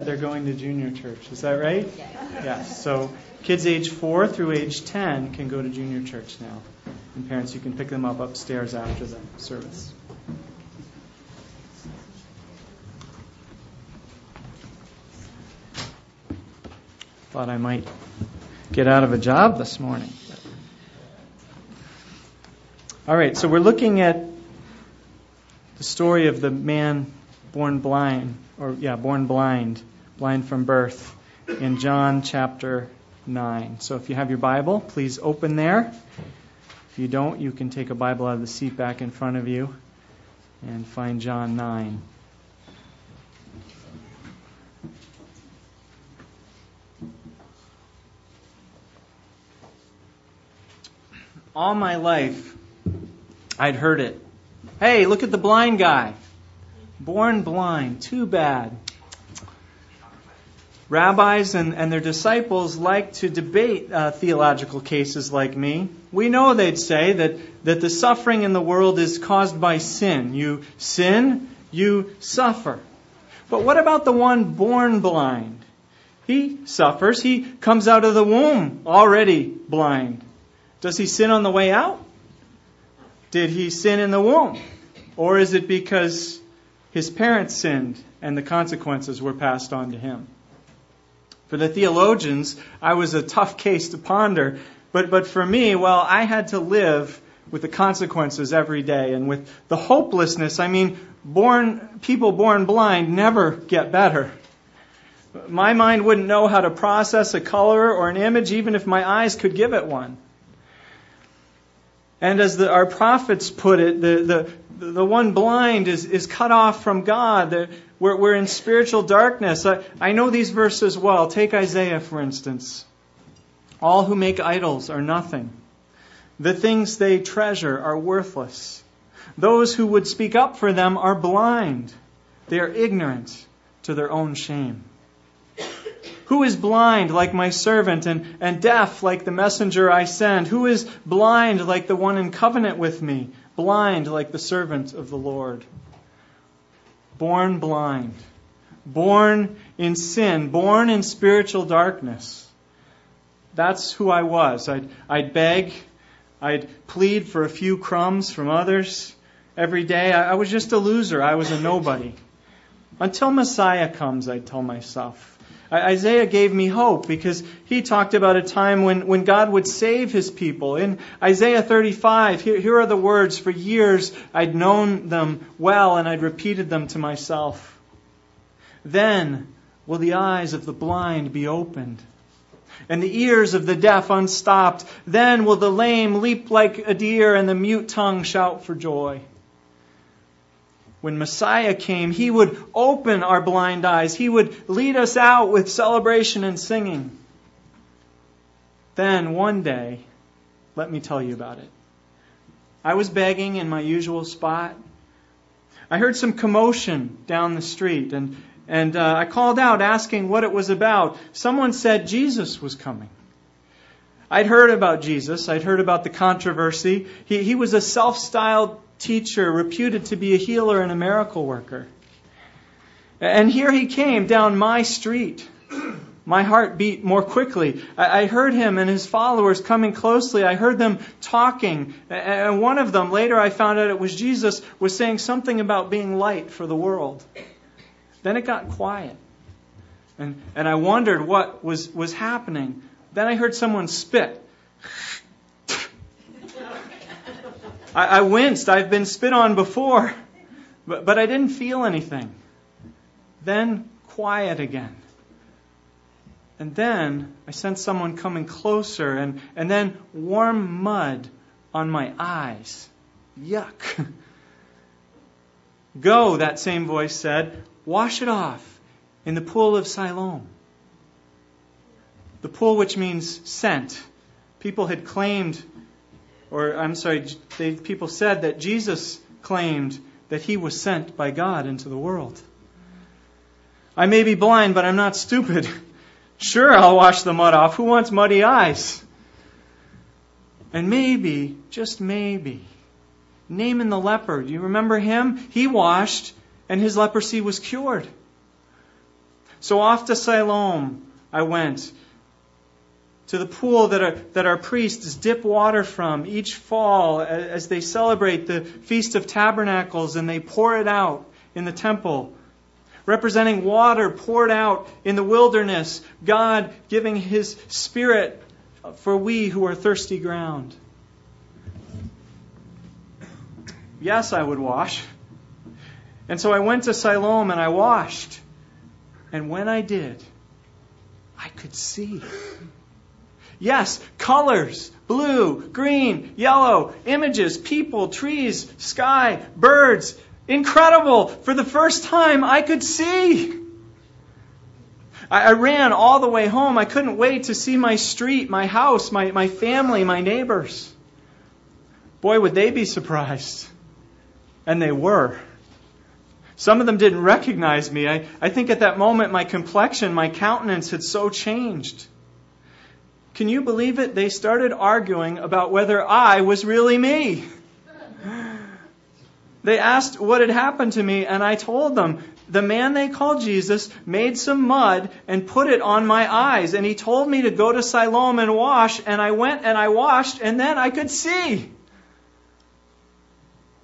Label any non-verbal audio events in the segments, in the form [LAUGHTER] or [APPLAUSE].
they're going to junior church. Is that right? Yes. So kids age 4 through age 10 can go to junior church now. And parents, you can pick them up upstairs after the service. Thought I might get out of a job this morning. All right, so we're looking at the story of the man born blind, or yeah, born blind, blind from birth, in John chapter 9. So if you have your Bible, please open there. If you don't, you can take a Bible out of the seat back in front of you and find John 9. All my life, I'd heard it. Hey, look at the blind guy. Born blind. Too bad. Rabbis and, and their disciples like to debate uh, theological cases like me. We know they'd say that, that the suffering in the world is caused by sin. You sin, you suffer. But what about the one born blind? He suffers. He comes out of the womb already blind. Does he sin on the way out? Did he sin in the womb? Or is it because his parents sinned and the consequences were passed on to him? For the theologians, I was a tough case to ponder. But, but for me, well, I had to live with the consequences every day and with the hopelessness. I mean, born, people born blind never get better. My mind wouldn't know how to process a color or an image even if my eyes could give it one. And as the, our prophets put it, the, the, the one blind is, is cut off from God. The, we're, we're in spiritual darkness. I, I know these verses well. Take Isaiah, for instance. All who make idols are nothing. The things they treasure are worthless. Those who would speak up for them are blind. They are ignorant to their own shame. Who is blind like my servant and, and deaf like the messenger I send? Who is blind like the one in covenant with me? Blind like the servant of the Lord. Born blind. Born in sin. Born in spiritual darkness. That's who I was. I'd, I'd beg. I'd plead for a few crumbs from others every day. I, I was just a loser. I was a nobody. Until Messiah comes, I'd tell myself. Isaiah gave me hope because he talked about a time when, when God would save his people. In Isaiah 35, here, here are the words. For years I'd known them well and I'd repeated them to myself. Then will the eyes of the blind be opened and the ears of the deaf unstopped. Then will the lame leap like a deer and the mute tongue shout for joy when Messiah came, He would open our blind eyes. He would lead us out with celebration and singing. Then one day, let me tell you about it. I was begging in my usual spot. I heard some commotion down the street and, and uh, I called out asking what it was about. Someone said Jesus was coming. I'd heard about Jesus. I'd heard about the controversy. He, he was a self-styled teacher, reputed to be a healer and a miracle worker. And here he came down my street. My heart beat more quickly. I heard him and his followers coming closely. I heard them talking. And one of them, later I found out it was Jesus, was saying something about being light for the world. Then it got quiet. And, and I wondered what was, was happening. Then I heard someone spit. I, I winced. I've been spit on before, but, but I didn't feel anything. Then quiet again. And then I sensed someone coming closer, and, and then warm mud on my eyes. Yuck. [LAUGHS] Go, that same voice said, wash it off in the pool of Siloam. The pool which means sent. People had claimed or I'm sorry, they, people said that Jesus claimed that he was sent by God into the world. I may be blind, but I'm not stupid. [LAUGHS] Sure, I'll wash the mud off. Who wants muddy eyes? And maybe, just maybe, Naaman the leper, do you remember him? He washed, and his leprosy was cured. So off to Siloam I went, to the pool that our, that our priests dip water from each fall as they celebrate the Feast of Tabernacles and they pour it out in the temple, representing water poured out in the wilderness, God giving His Spirit for we who are thirsty ground. Yes, I would wash. And so I went to Siloam and I washed. And when I did, I could see. Yes, colors blue, green, yellow, images, people, trees, sky, birds. Incredible! For the first time, I could see. I, ran all the way home. I couldn't wait to see my street, my house, my, my family, my neighbors. Boy, would they be surprised. And they were. Some of them didn't recognize me. I, I think at that moment my complexion, my countenance had so changed. Can you believe it? They started arguing about whether I was really me. They asked what had happened to me, and I told them, the man they called Jesus made some mud and put it on my eyes, and he told me to go to Siloam and wash, and I went and I washed, and then I could see.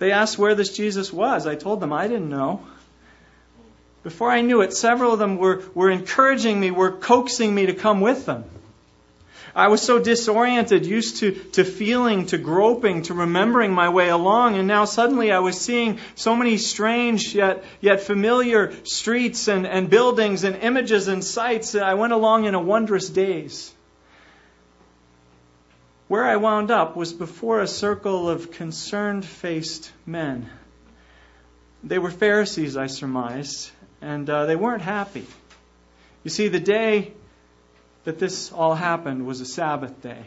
They asked where this Jesus was. I told them I didn't know. Before I knew it, several of them were, were encouraging me, were coaxing me to come with them. I was so disoriented, used to, to feeling, to groping, to remembering my way along, and now suddenly I was seeing so many strange yet, yet familiar streets and, and buildings and images and sights that I went along in a wondrous daze. Where I wound up was before a circle of concerned faced men. They were Pharisees, I surmised, and uh, they weren't happy. You see, the day that this all happened was a Sabbath day.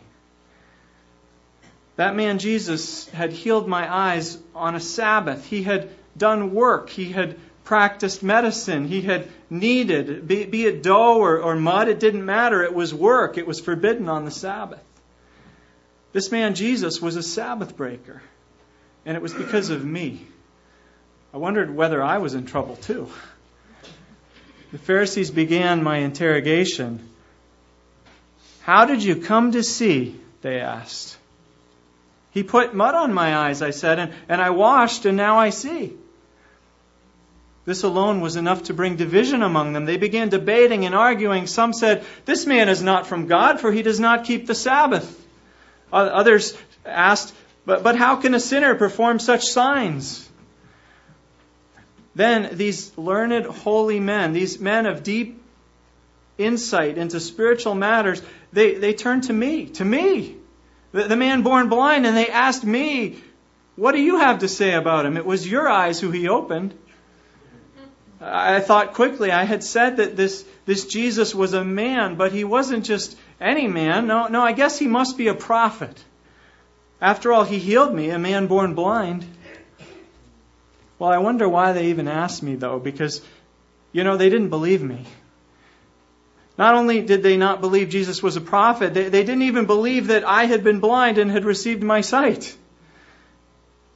That man Jesus had healed my eyes on a Sabbath. He had done work. He had practiced medicine. He had kneaded, be, be it dough or, or mud, it didn't matter. It was work. It was forbidden on the Sabbath. This man Jesus was a Sabbath breaker, and it was because of me. I wondered whether I was in trouble too. The Pharisees began my interrogation. How did you come to see? They asked. He put mud on my eyes, I said, and, and I washed, and now I see. This alone was enough to bring division among them. They began debating and arguing. Some said, This man is not from God, for he does not keep the Sabbath. Others asked, But, but how can a sinner perform such signs? Then these learned, holy men, these men of deep insight into spiritual matters, they, they turned to me, to me, the, the man born blind, and they asked me, What do you have to say about him? It was your eyes who he opened. I thought quickly, I had said that this, this Jesus was a man, but he wasn't just any man. No, no, I guess he must be a prophet. After all, he healed me, a man born blind. Well, I wonder why they even asked me, though, because, you know, they didn't believe me. Not only did they not believe Jesus was a prophet, they, they didn't even believe that I had been blind and had received my sight.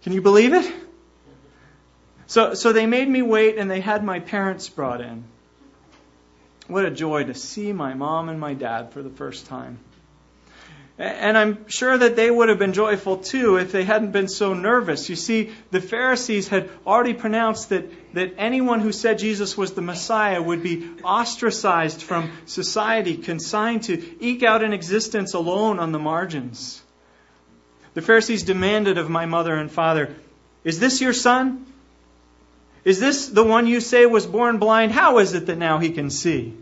Can you believe it? So, so they made me wait and they had my parents brought in. What a joy to see my mom and my dad for the first time. And I'm sure that they would have been joyful too if they hadn't been so nervous. You see, the Pharisees had already pronounced that, that anyone who said Jesus was the Messiah would be ostracized from society, consigned to eke out an existence alone on the margins. The Pharisees demanded of my mother and father, Is this your son? Is this the one you say was born blind? How is it that now he can see?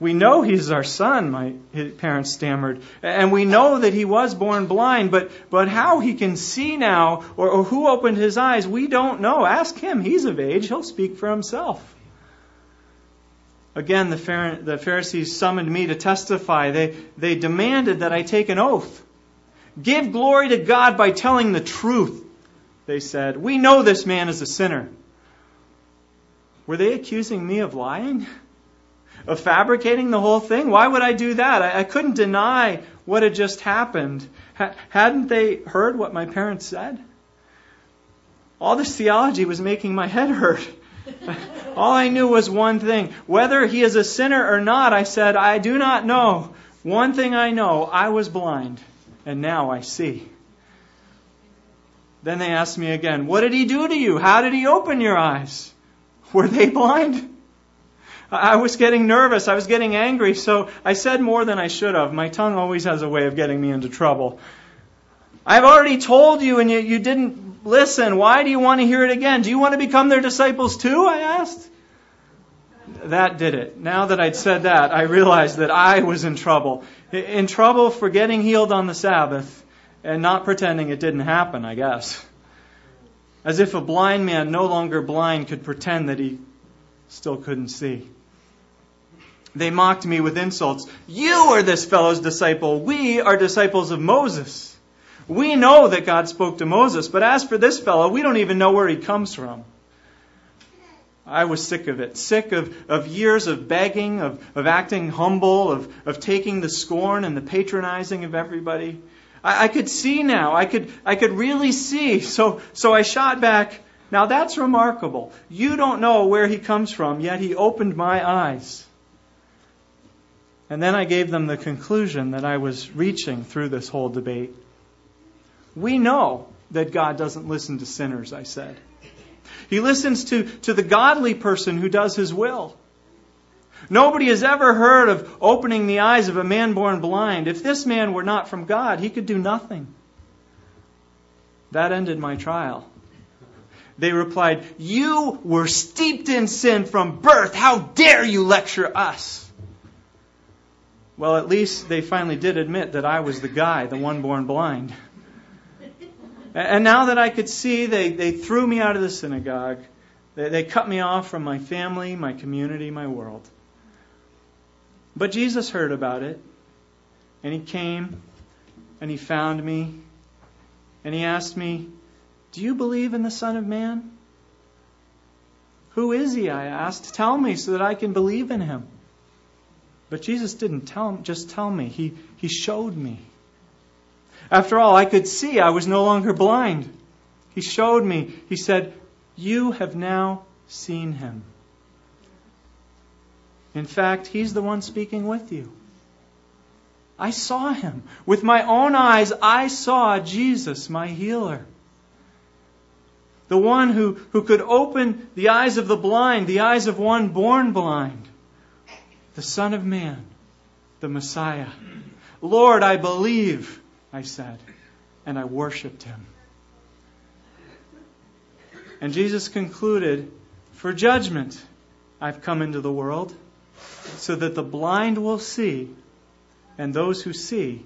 We know he's our son, my parents stammered. And we know that he was born blind, but, but how he can see now, or, or who opened his eyes, we don't know. Ask him. He's of age. He'll speak for himself. Again, the, the Pharisees summoned me to testify. They, they demanded that I take an oath. Give glory to God by telling the truth, they said. We know this man is a sinner. Were they accusing me of lying? Of fabricating the whole thing? Why would I do that? I, I couldn't deny what had just happened. Ha- hadn't they heard what my parents said? All this theology was making my head hurt. [LAUGHS] All I knew was one thing. Whether he is a sinner or not, I said, I do not know. One thing I know, I was blind, and now I see. Then they asked me again, What did he do to you? How did he open your eyes? Were they blind? I was getting nervous. I was getting angry. So I said more than I should have. My tongue always has a way of getting me into trouble. I've already told you and you, you didn't listen. Why do you want to hear it again? Do you want to become their disciples too? I asked. That did it. Now that I'd said that, I realized that I was in trouble. In trouble for getting healed on the Sabbath and not pretending it didn't happen, I guess. As if a blind man, no longer blind, could pretend that he still couldn't see. They mocked me with insults. You are this fellow's disciple. We are disciples of Moses. We know that God spoke to Moses, but as for this fellow, we don't even know where he comes from. I was sick of it. Sick of, of years of begging, of, of acting humble, of, of taking the scorn and the patronizing of everybody. I, I could see now. I could, I could really see. So, so I shot back. Now that's remarkable. You don't know where he comes from, yet he opened my eyes. And then I gave them the conclusion that I was reaching through this whole debate. We know that God doesn't listen to sinners, I said. He listens to, to the godly person who does his will. Nobody has ever heard of opening the eyes of a man born blind. If this man were not from God, he could do nothing. That ended my trial. They replied, You were steeped in sin from birth. How dare you lecture us? Well, at least they finally did admit that I was the guy, the one born blind. And now that I could see, they, they threw me out of the synagogue. They, they cut me off from my family, my community, my world. But Jesus heard about it, and he came, and he found me, and he asked me, Do you believe in the Son of Man? Who is he? I asked. Tell me so that I can believe in him. But Jesus didn't tell just tell me. He, he showed me. After all, I could see I was no longer blind. He showed me. He said, You have now seen him. In fact, he's the one speaking with you. I saw him. With my own eyes, I saw Jesus, my healer. The one who, who could open the eyes of the blind, the eyes of one born blind. The Son of Man, the Messiah. Lord, I believe. I said, and I worshiped him. And Jesus concluded, For judgment I've come into the world, so that the blind will see, and those who see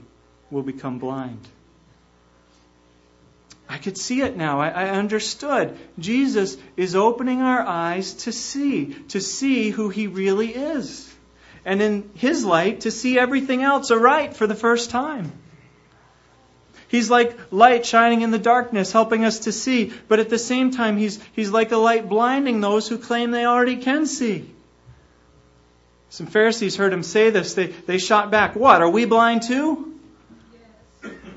will become blind. I could see it now. I, I, understood. Jesus is opening our eyes to see, to see who he really is. And in his light, to see everything else aright for the first time. He's like light shining in the darkness, helping us to see. But at the same time, he's, he's like a light blinding those who claim they already can see. Some Pharisees heard him say this. They, they shot back, What? Are we blind too?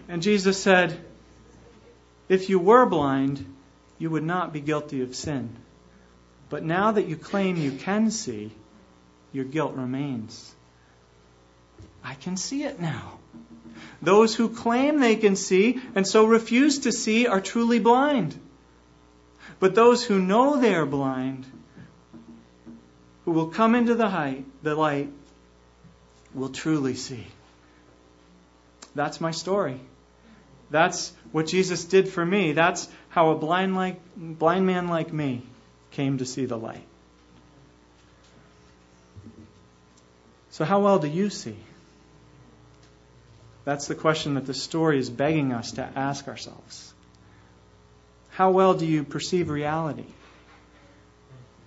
And Jesus said, If you were blind, you would not be guilty of sin. But now that you claim you can see, your guilt remains. I can see it now. Those who claim they can see and so refuse to see are truly blind. But those who know they are blind, who will come into the, height, the light, will truly see. That's my story. That's what Jesus did for me. That's how a blind, like, blind man like me came to see the light. So, how well do you see? That's the question that the story is begging us to ask ourselves. How well do you perceive reality?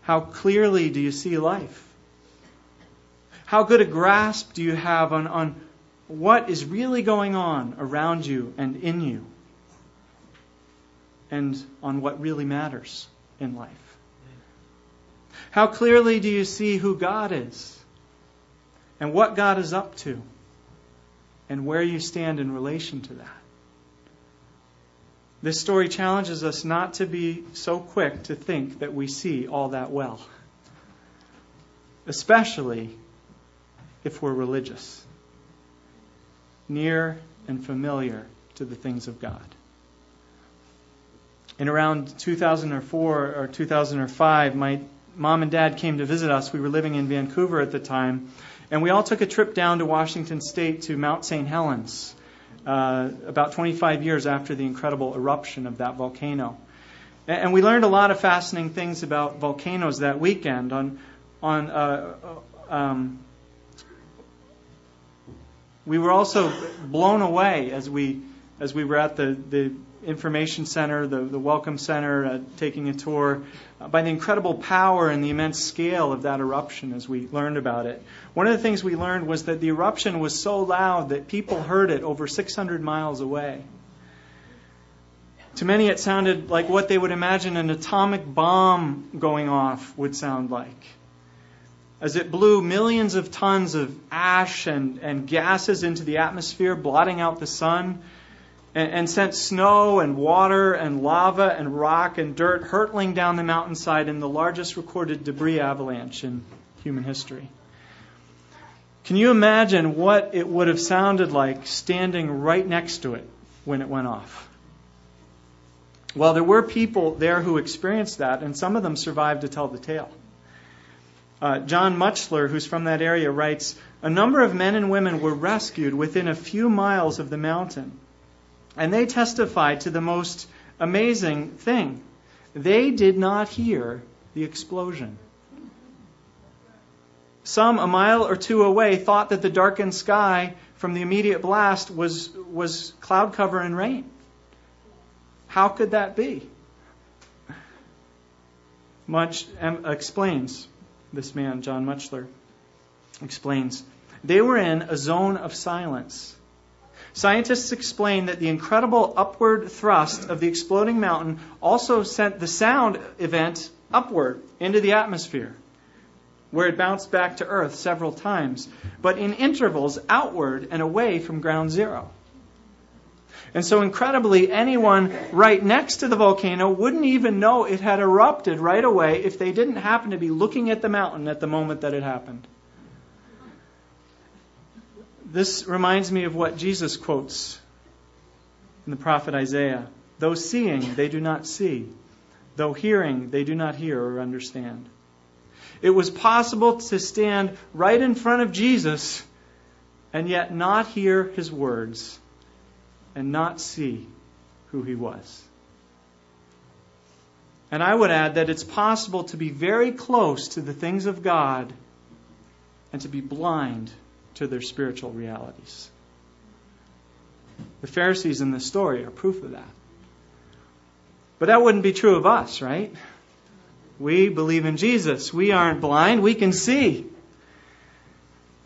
How clearly do you see life? How good a grasp do you have on, on what is really going on around you and in you? And on what really matters in life? How clearly do you see who God is? And what God is up to? and where you stand in relation to that. This story challenges us not to be so quick to think that we see all that well, especially if we're religious, near and familiar to the things of God. In around 2004 or 2005, my mom and dad came to visit us. We were living in Vancouver at the time, and we all took a trip down to Washington State to Mount St. Helens uh, about 25 years after the incredible eruption of that volcano. And we learned a lot of fascinating things about volcanoes that weekend. On, on, uh, um, we were also blown away as we as we were at the, the information center, the, the welcome center, uh, taking a tour, uh, by the incredible power and the immense scale of that eruption as we learned about it. One of the things we learned was that the eruption was so loud that people heard it over 600 miles away. To many, it sounded like what they would imagine an atomic bomb going off would sound like. As it blew millions of tons of ash and, and gases into the atmosphere, blotting out the sun, and, and sent snow and water and lava and rock and dirt hurtling down the mountainside in the largest recorded debris avalanche in human history. Can you imagine what it would have sounded like standing right next to it when it went off? Well, there were people there who experienced that, and some of them survived to tell the tale. Uh, John Mutchler, who's from that area, writes A number of men and women were rescued within a few miles of the mountain. And they testified to the most amazing thing. They did not hear the explosion. Some, a mile or two away, thought that the darkened sky from the immediate blast was, was cloud cover and rain. How could that be? Much explains, this man, John Mutchler, explains. They were in a zone of silence. Scientists explain that the incredible upward thrust of the exploding mountain also sent the sound event upward into the atmosphere, where it bounced back to Earth several times, but in intervals outward and away from ground zero. And so, incredibly, anyone right next to the volcano wouldn't even know it had erupted right away if they didn't happen to be looking at the mountain at the moment that it happened. This reminds me of what Jesus quotes in the prophet Isaiah. Though seeing, they do not see. Though hearing, they do not hear or understand. It was possible to stand right in front of Jesus and yet not hear his words and not see who he was. And I would add that it's possible to be very close to the things of God and to be blind to their spiritual realities. The Pharisees in this story are proof of that. But that wouldn't be true of us, right? We believe in Jesus. We aren't blind. We can see.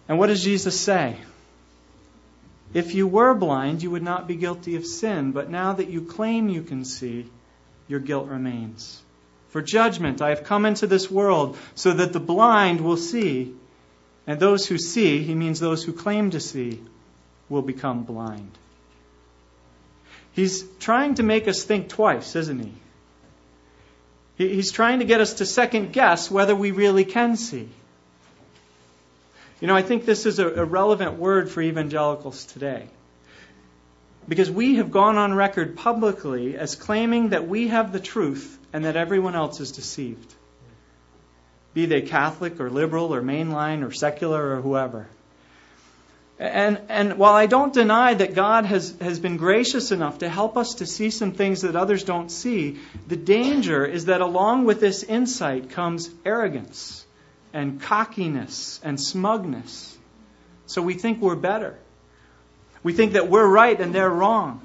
And what does Jesus say? If you were blind, you would not be guilty of sin. But now that you claim you can see, your guilt remains. For judgment I have come into this world so that the blind will see, and those who see, he means those who claim to see, will become blind. He's trying to make us think twice, isn't he? He's trying to get us to second guess whether we really can see. You know, I think this is a, relevant word for evangelicals today. Because we have gone on record publicly as claiming that we have the truth and that everyone else is deceived be they Catholic or liberal or mainline or secular or whoever. And, and while I don't deny that God has, has been gracious enough to help us to see some things that others don't see, the danger is that along with this insight comes arrogance and cockiness and smugness. So we think we're better. We think that we're right and they're wrong.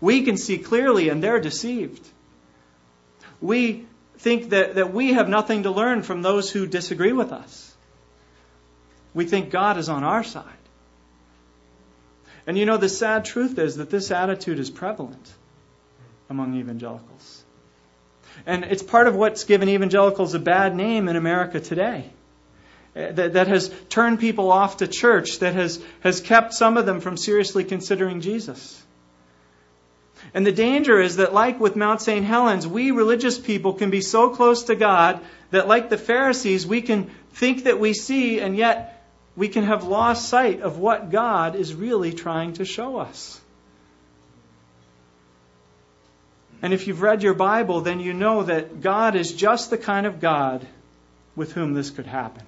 We can see clearly and they're deceived. We think that, that we have nothing to learn from those who disagree with us. We think God is on our side. And you know, the sad truth is that this attitude is prevalent among evangelicals. And it's part of what's given evangelicals a bad name in America today. Eh, that, that has turned people off to church, that has, has kept some of them from seriously considering Jesus. And the danger is that, like with Mount St. Helens, we religious people can be so close to God that, like the Pharisees, we can think that we see, and yet we can have lost sight of what God is really trying to show us. And if you've read your Bible, then you know that God is just the kind of God with whom this could happen.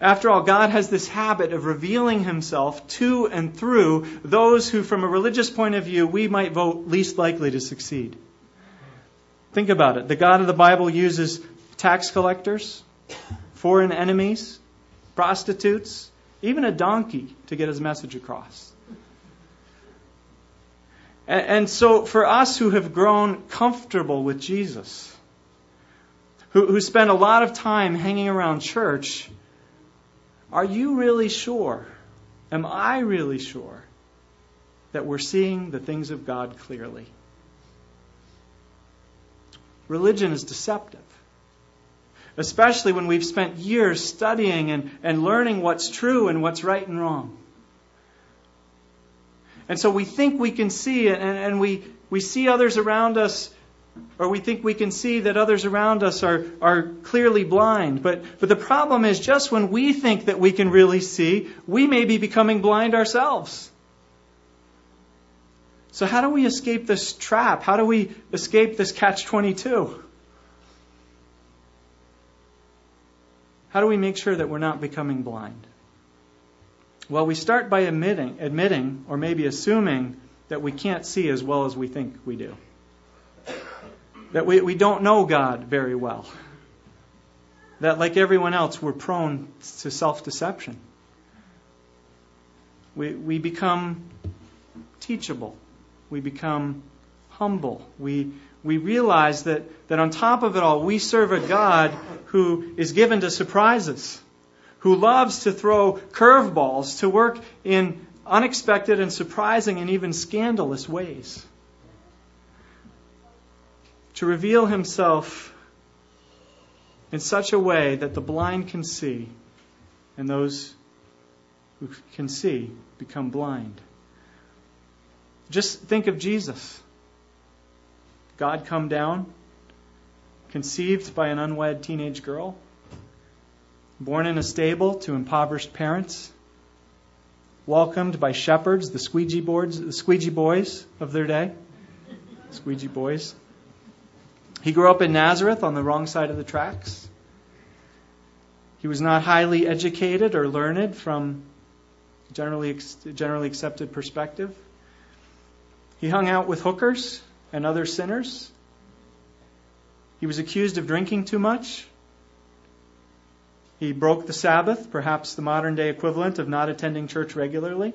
After all, God has this habit of revealing himself to and through those who, from a religious point of view, we might vote least likely to succeed. Think about it. The God of the Bible uses tax collectors, foreign enemies, prostitutes, even a donkey to get his message across. And, so, for us who have grown comfortable with Jesus, who, who spend a lot of time hanging around church, are you really sure? Am I really sure that we're seeing the things of God clearly? Religion is deceptive, especially when we've spent years studying and, and learning what's true and what's right and wrong. And so we think we can see and, and we, we see others around us or we think we can see that others around us are, are clearly blind. But, but the problem is just when we think that we can really see, we may be becoming blind ourselves. So, how do we escape this trap? How do we escape this catch 22? How do we make sure that we're not becoming blind? Well, we start by admitting, admitting or maybe assuming that we can't see as well as we think we do that we, we don't know God very well. That, like everyone else, we're prone to self deception. We, we become teachable. We become humble. We, we realize that, that on top of it all, we serve a God who is given to surprises, who loves to throw curveballs, to work in unexpected and surprising and even scandalous ways to reveal himself in such a way that the blind can see and those who can see become blind. Just think of Jesus. God come down, conceived by an unwed teenage girl, born in a stable to impoverished parents, welcomed by shepherds, the squeegee boards, the squeegee boys of their day, squeegee boys. He grew up in Nazareth on the wrong side of the tracks. He was not highly educated or learned from generally generally accepted perspective. He hung out with hookers and other sinners. He was accused of drinking too much. He broke the Sabbath, perhaps the modern day equivalent of not attending church regularly.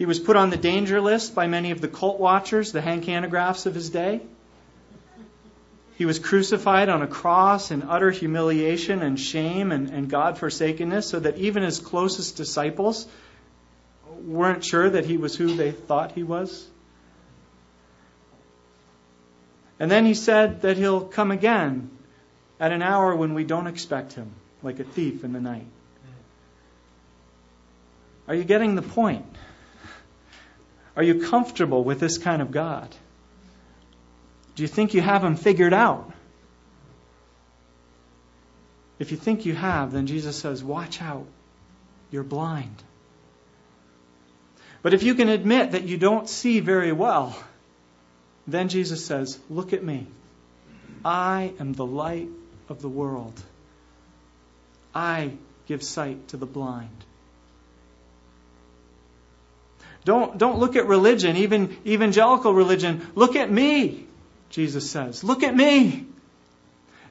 He was put on the danger list by many of the cult watchers, the Hank Hanegraaffs of his day. He was crucified on a cross in utter humiliation and shame and, and God forsakenness, so that even his closest disciples weren't sure that he was who they thought he was. And then he said that he'll come again at an hour when we don't expect him, like a thief in the night. Are you getting the point? Are you comfortable with this kind of God? Do you think you have him figured out? If you think you have, then Jesus says, Watch out. You're blind. But if you can admit that you don't see very well, then Jesus says, Look at me. I am the light of the world. I give sight to the blind. Don't, don't look at religion, even evangelical religion. Look at me, Jesus says. Look at me.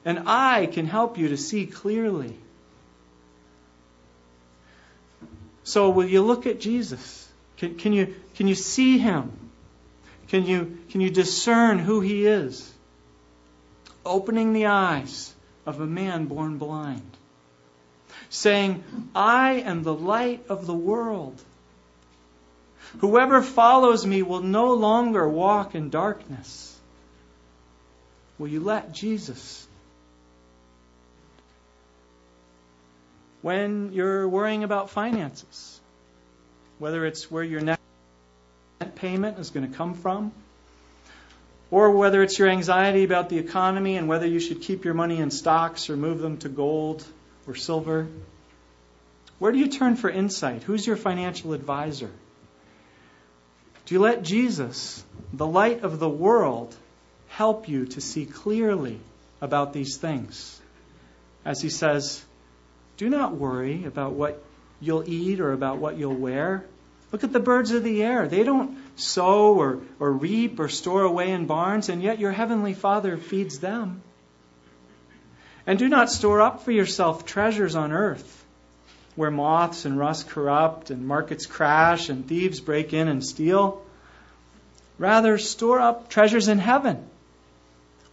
And I can help you to see clearly. So, will you look at Jesus? Can, can, you, can you see him? Can you, can you discern who he is? Opening the eyes of a man born blind. Saying, I am the light of the world. Whoever follows me will no longer walk in darkness. Will you let Jesus? When you're worrying about finances, whether it's where your next payment is going to come from, or whether it's your anxiety about the economy and whether you should keep your money in stocks or move them to gold or silver. Where do you turn for insight? Who's your financial advisor? Do you let Jesus, the light of the world, help you to see clearly about these things? As he says, do not worry about what you'll eat or about what you'll wear. Look at the birds of the air. They don't sow or, or reap or store away in barns, and yet your heavenly Father feeds them. And do not store up for yourself treasures on earth, where moths and rust corrupt, and markets crash, and thieves break in and steal. Rather, store up treasures in heaven,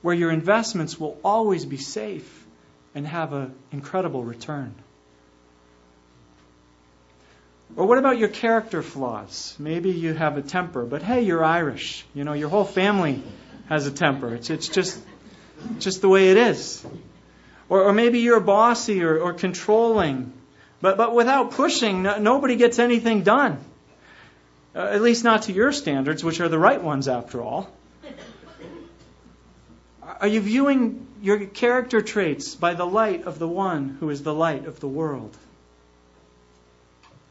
where your investments will always be safe and have an incredible return. Or what about your character flaws? Maybe you have a temper, but hey, you're Irish. You know, your whole family has a temper. It's, it's just, just the way it is. Or, or maybe you're bossy or, or controlling, but, but without pushing, no, nobody gets anything done. Uh, at least not to your standards, which are the right ones after all. Are you viewing your character traits by the light of the one who is the light of the world?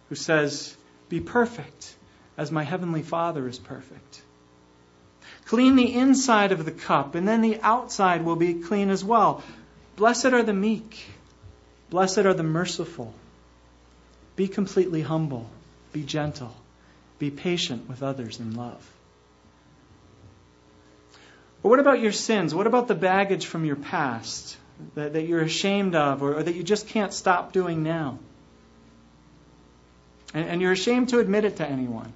who says, Be perfect as my heavenly Father is perfect. Clean the inside of the cup, and then the outside will be clean as well. Blessed are the meek. Blessed are the merciful. Be completely humble. Be gentle. Be patient with others in love. But what about your sins? What about the baggage from your past that, that you're ashamed of or, or that you just can't stop doing now? And, and you're ashamed to admit it to anyone.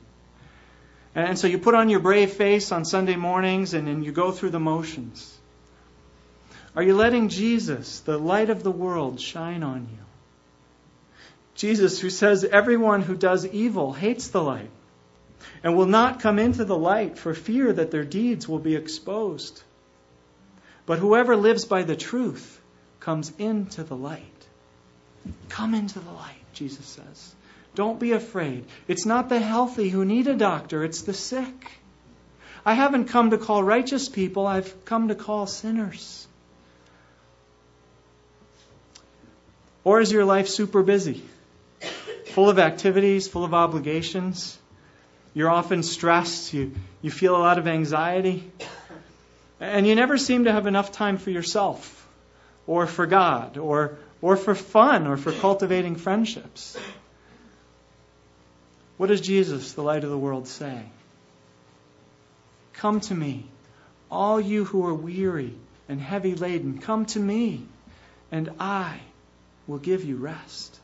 And so you put on your brave face on Sunday mornings and then you go through the motions. Are you letting Jesus, the light of the world, shine on you? Jesus, who says everyone who does evil hates the light and will not come into the light for fear that their deeds will be exposed. But whoever lives by the truth comes into the light. Come into the light, Jesus says. Don't be afraid. It's not the healthy who need a doctor, it's the sick. I haven't come to call righteous people, I've come to call sinners. Or is your life super busy? Full of activities, full of obligations? You're often stressed, you, you feel a lot of anxiety, and you never seem to have enough time for yourself, or for God, or, or for fun, or for cultivating friendships. What does Jesus, the light of the world, say? Come to me, all you who are weary and heavy laden, come to me, and I will give you rest.